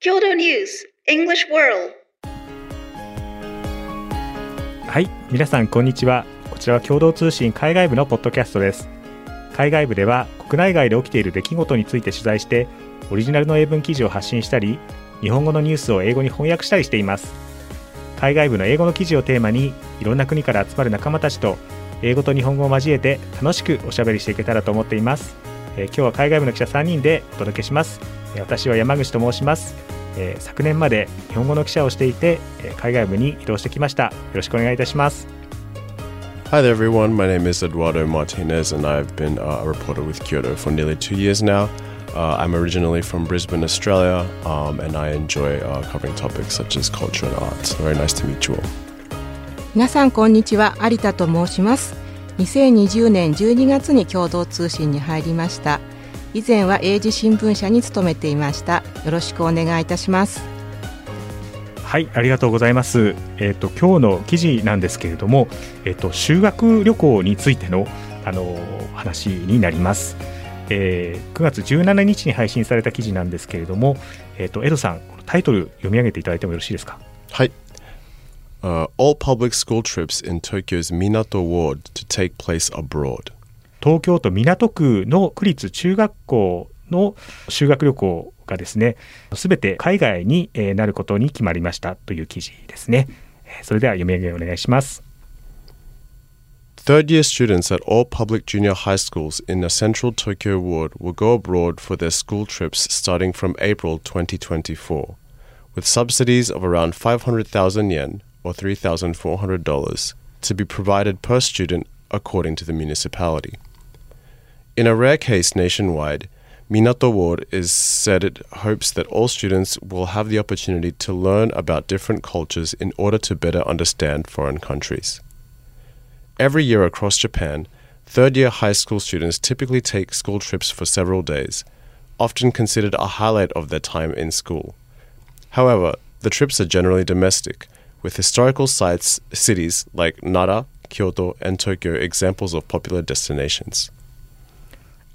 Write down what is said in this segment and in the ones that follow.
郷土ニュース English World. はい皆さんこんにちは。こちらは共同通信海外部のポッドキャストです。海外部では国内外で起きている出来事について取材してオリジナルの英文記事を発信したり日本語のニュースを英語に翻訳したりしています。海外部の英語の記事をテーマにいろんな国から集まる仲間たちと英語と日本語を交えて楽しくおしゃべりしていけたらと思っています、えー今日は海外部の記者3人でお届けします、私は山口と申します、えー昨年まで日本語の記者をしていて、えー海外部に移動してきましたよろしくお願いいたします Hi there, everyone. My name is Eduardo Martinez, and I've been uh, a reporter with Kyoto for nearly two years now. Uh, I'm originally from Brisbane, Australia, um, and I enjoy uh, covering topics such as culture and arts. Very nice to meet you all. 皆さんこんにちは有田と申します2020年12月に共同通信に入りました以前は英字新聞社に勤めていましたよろしくお願いいたしますはい、ありがとうございます。えっ、と今日の記事なんですけれども、えっ、と修学旅行についてのあの話になります。えー9月17日に配信された記事なんですけれども、えっ、とエドさんタイトル読み上げていただいてもよろしいですか？Hi. Uh, all public school trips in Tokyo's Minato Ward to take place abroad. 東京都港区の区立中学校の修学旅行がですね、すべて海外になることに決まりましたという記事ですね。それでは読み上げお願いします。Third year students at all public junior high schools in the central Tokyo ward will go abroad for their school trips starting from April 2024, with subsidies of around 500,000 yen or $3,400 to be provided per student according to the municipality. In a rare case nationwide, Minato Ward is said it hopes that all students will have the opportunity to learn about different cultures in order to better understand foreign countries. Every year across Japan, third year high school students typically take school trips for several days, often considered a highlight of their time in school. However, the trips are generally domestic, with historical sites, cities like Nara, Kyoto, and Tokyo examples of popular destinations.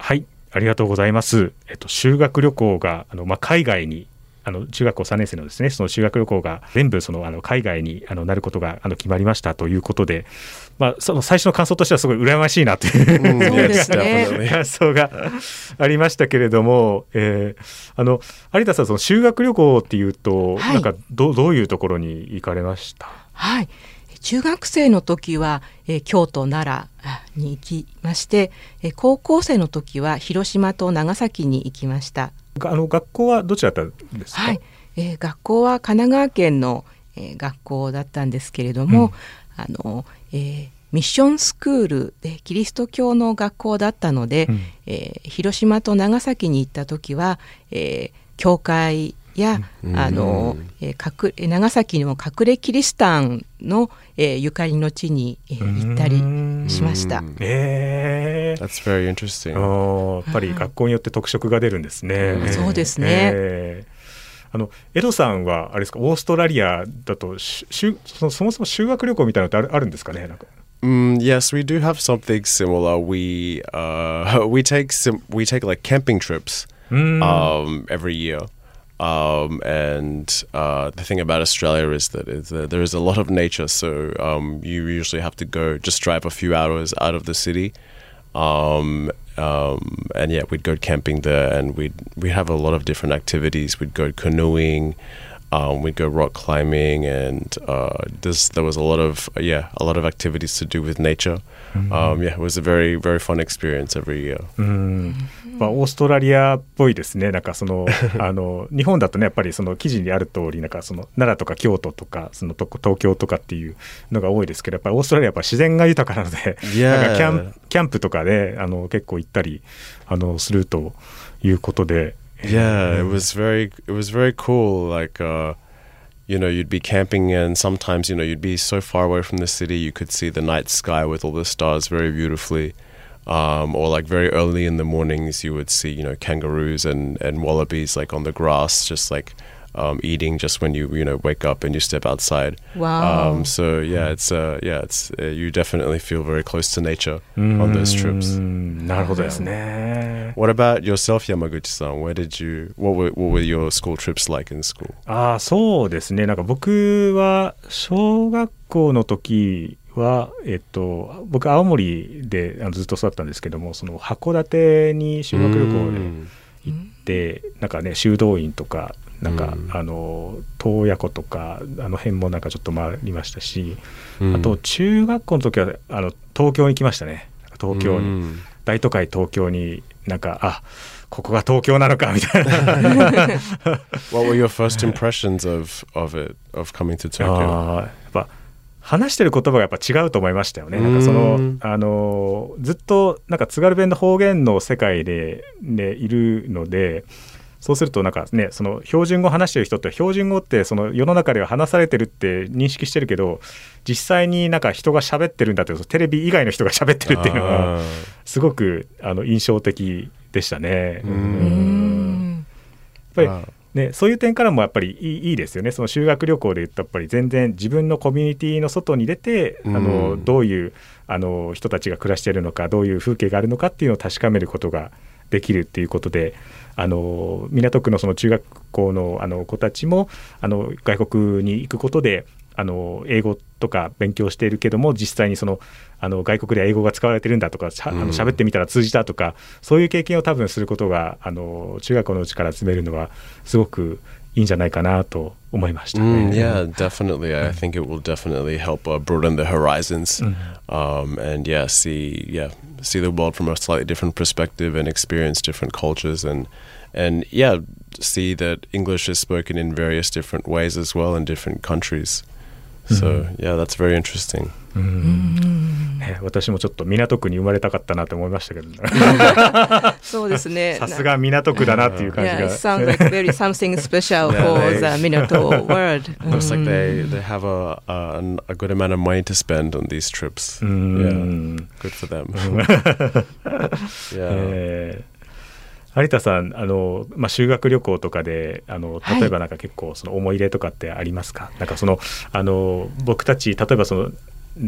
はい、ありがとうございます。えっと修学旅行があのまあ海外にあの中学校3年生のですねその修学旅行が全部そのあの海外にあのなることがあの決まりましたということで、まあその最初の感想としてはすごい羨ましいなという、Mm, そうですね. 感想がありましたけれども、えーあの有田さんその修学旅行っていうと、はいなんかどうどういうところに行かれました？はい中学生の時は、えー京都奈良あに行きまして、えー高校生の時は広島と長崎に行きました。があの学校はどちらだったんですか？はい、えー学校は神奈川県の、えー学校だったんですけれども、あの、えーミッションスクールでキリスト教の学校だったので、うん。えー広島と長崎に行った時は、えー教会や、あの、えーかく長崎にも隠れキリシタンの、えーゆかりの地に、えー行ったりしました。えー。That's very interesting. やっぱり学校によって特色が出るんですね。うん。そうですね。えー。あのエドさんはあれですか？オーストラリアだとししゅそそもそも修学旅行みたいなのってあるあるんですかね？なんか。Mm, yes, we do have something similar. We uh, we take sim- we take like camping trips um, every year. Um, and uh, the thing about Australia is that, is that there is a lot of nature, so um, you usually have to go just drive a few hours out of the city. Um, um, and yeah, we'd go camping there, and we'd we have a lot of different activities. We'd go canoeing, um, we'd go rock climbing, and uh, there's, there was a lot of yeah a lot of activities to do with nature. Um, yeah, it was a very very fun experience every year. うんまあ、オーストラリアっぽいですねなんかその あの日本だとねやっぱりその記事にある通りなんかその奈良とか京都とかそのと東京とかっていうのが多いですけどやっぱりオーストラリアはやっぱ自然が豊かなので Yeah. なんかキャンキャンプとかであの結構行ったりあのするということで。Yeah, it was very it was very cool. Like uh, you know, you'd be camping, and sometimes you know you'd be so far away from the city, you could see the night sky with all the stars very beautifully. Um, or like very early in the mornings, you would see you know kangaroos and and wallabies like on the grass, just like um, eating just when you you know wake up and you step outside. Wow. Um, so yeah, it's uh, yeah, it's uh, you definitely feel very close to nature on those う trips. んなるほどですね。 What about yourself, Yamaguchi-san? Where did you? What were what were your school trips like in school? ああそうですねなんか僕は小学校の時 はえっと僕青森であのずっと育ったんですけどもその函館に修学旅行で Mm. 行って、なんかね修道院とかなんか、うんあの洞爺湖とかあの辺もなんかちょっと回りましたし、Mm. あと中学校の時はあの東京に来ましたね東京に、Mm. 大都会東京になんかあここが東京なのかみたいな What were your first impressions of of it of coming to Tokyo? あーやっぱ話してる言葉がやっぱ違うと思いましたよね。なんかそのうんあのずっとなんか津軽弁の方言の世界で、ね、いるのでそうするとなんかねその標準語を話してる人って標準語ってその世の中では話されてるって認識してるけど実際になんか人が喋ってるんだってテレビ以外の人が喋ってるっていうのは Ah. すごくあの印象的でしたね。やっぱりね、そういう点からもやっぱりいいですよね。その修学旅行で言ったらやっぱり全然自分のコミュニティの外に出て、あのうんどういうあの人たちが暮らしているのかどういう風景があるのかっていうのを確かめることができるっていうことであの港区のその中学校のあの子たちもあの外国に行くことであの英語とか勉強しているけども実際にそのあの外国では英語が使われてるんだとかしゃあうんの喋ってみたら通じたとか、そういう経験を多分することがあの中学校のうちから集めるのはすごくいいんじゃないかなと思いましたね。Mm, yeah, definitely. I think it will definitely help uh, broaden the horizons, um, and yeah, see yeah see the world from a slightly different perspective and experience different cultures and and yeah see that English is spoken in various different ways as well in different countries. So yeah, that's very interesting. ね私もちょっと港区に生まれたかったなと思いましたけど、そうですね。さすが港区だなっていう感じ Yeah, が it。sounds like very something special Yeah, for they- the Minato world. Looks like うん they they have a, a an- a good amount of money to spend on these trips. う Yeah, ん good for them. yeah. えー有田さんあの、まあ、修学旅行とかであのはい。例えばなんか結構その思い入れとかってありますか、なんかそのあの僕たち例えばその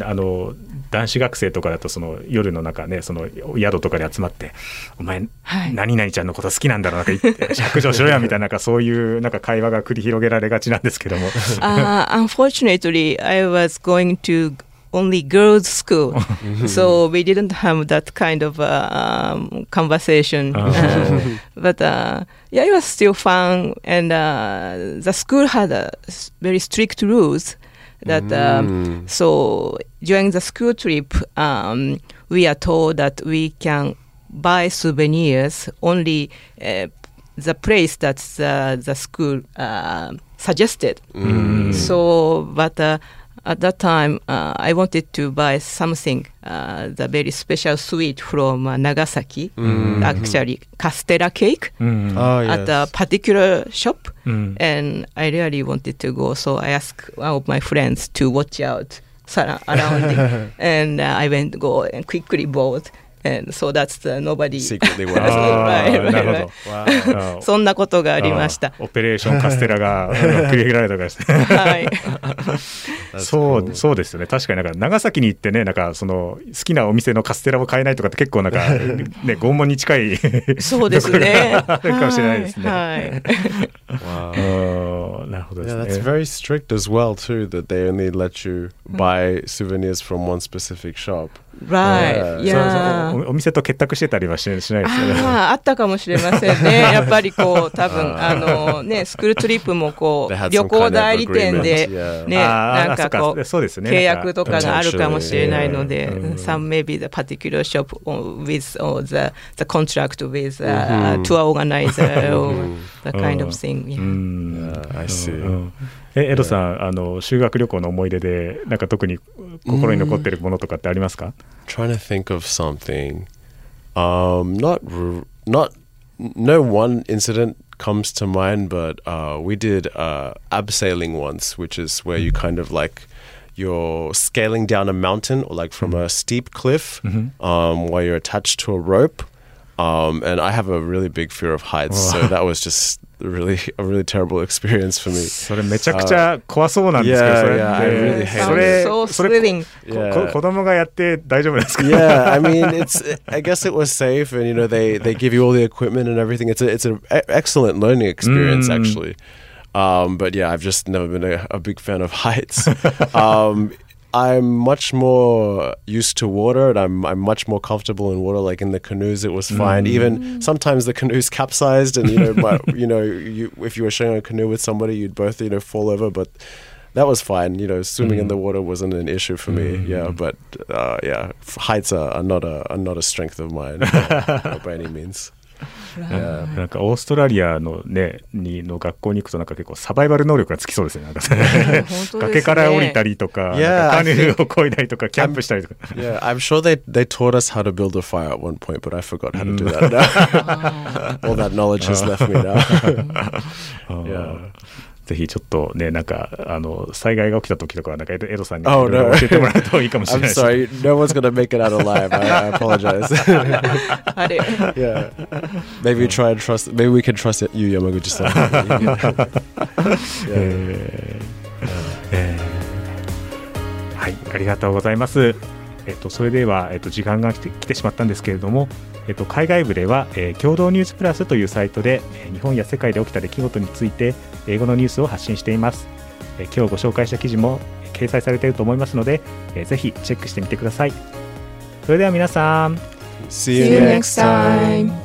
あの男子学生とかだとその夜の中ねその宿とかで集まって「お前、はい。何々ちゃんのこと好きなんだろうなんか言って白状しろや」みたいななんかそういうなんか会話が繰り広げられがちなんですけども Uh, unfortunately, I was going to only girls' school, so we didn't have that kind of uh, um, conversation. Oh. Uh, but uh, yeah, it was still fun, and uh, the school had uh, very strict rules. That um, Mm. so during the school trip, um, we are told that we can buy souvenirs only uh, the place that the, the school uh, suggested. Mm. So, but uh, at that time, uh, I wanted to buy something, uh, the very special sweet from uh, Nagasaki, mm-hmm. actually castella cake, mm. oh, yes. at a particular shop, mm. and I really wanted to go. So I asked one of my friends to watch out around, and uh, I went go and quickly bought And so that's the nobody. Secretly あ went. ーなるほど。Wow. あそんなことがありました。あオペレーションカステラが繰り広げられたからですね。はい。That's そう.そうですよね確かになんか長崎に行ってねなんかその好きなお店のカステラを買えないとかって結構なんか ね拷問に近いそうですね。ところが あるかもしれないですね。はい。なるほどで Yeah, す that's ね。very strict as well too. That they only let you buy souvenirs from one specific shop. Right. そうそうそう Yeah. おお店と結託してたりはししないですよね。ああ、あったかもしれませんね。やっぱりこう、多分あのね、スクールトリップもこう、旅行代理店.で.ね、なんかこうあそっかそうですね契約とかがあるかもしれないので、うん some maybe the particular shop with or the the contract with a うん tour organizer or うん the kind of thing. Yeah, I see. うんえエドさんあの修学旅行の思い出でなんか特に心に残ってるものとかってありますか？Trying to think of something. Um, not not no one incident comes to mind, but uh, we did uh, abseiling once, which is where you kind of like you're scaling down a mountain or like from a steep cliff, um, while you're attached to a rope. Um, and I have a really big fear of heights, so that was just really a really terrible experience for me. それめちゃくちゃ怖そうなんですけど、 Yeah, それ yeah, I っ really て hate それ so それ thrilling. こ Yeah. こ子供がやって大丈夫なんですか yeah, I mean, it's. I guess it was safe, and you know, they they give you all the equipment and everything. It's a it's an e- excellent learning experience, Mm. actually. Um, but yeah, I've just never been a, a big fan of heights. um, I'm much more used to water, and I'm I'm much more comfortable in water. Like in the canoes, it was fine. Mm. Even sometimes the canoes capsized, and you know, but you know, you if you were sharing a canoe with somebody, you'd both you know fall over, but. That was fine, you know. Swimming in mm. the water wasn't an issue for me, mm. yeah. But uh, yeah, heights are, are not a are not a strength of mine by any means. Yeah. なんかオーストラリアのねにの学校に行くとなんか結構サバイバル能力がつきそうですね。なんか崖から降りたりとか、Yeah, カヌーを漕いだりとか、キャンプしたりとか。Yeah, I'm sure they they taught us how to build a fire at one point, but I forgot how to do that. Now. All that knowledge has left me now. Yeah. ぜひちょっとね、なんかあの災害が起きた時とかはなんかエドさんにい Oh, ろいろ no. 教えてもらうといいかもしれない I'm です。sorry, no one's gonna make it out alive. I, I apologize. あれ yeah, maybe we try and trust. Maybe we can trust you, Yamaguchi-san. yeah. はい、ありがとうございます。えっと、それでは、えっと、時間が来て来てしまったんですけれども、えっと、海外部では、えー共同ニュースプラスというサイトで、えー日本や世界で起きた出来事について、英語のニュースを発信しています。えー今日ご紹介した記事もえー掲載されていると思いますので、えーぜひチェックしてみてください。それでは皆さん、See you next time.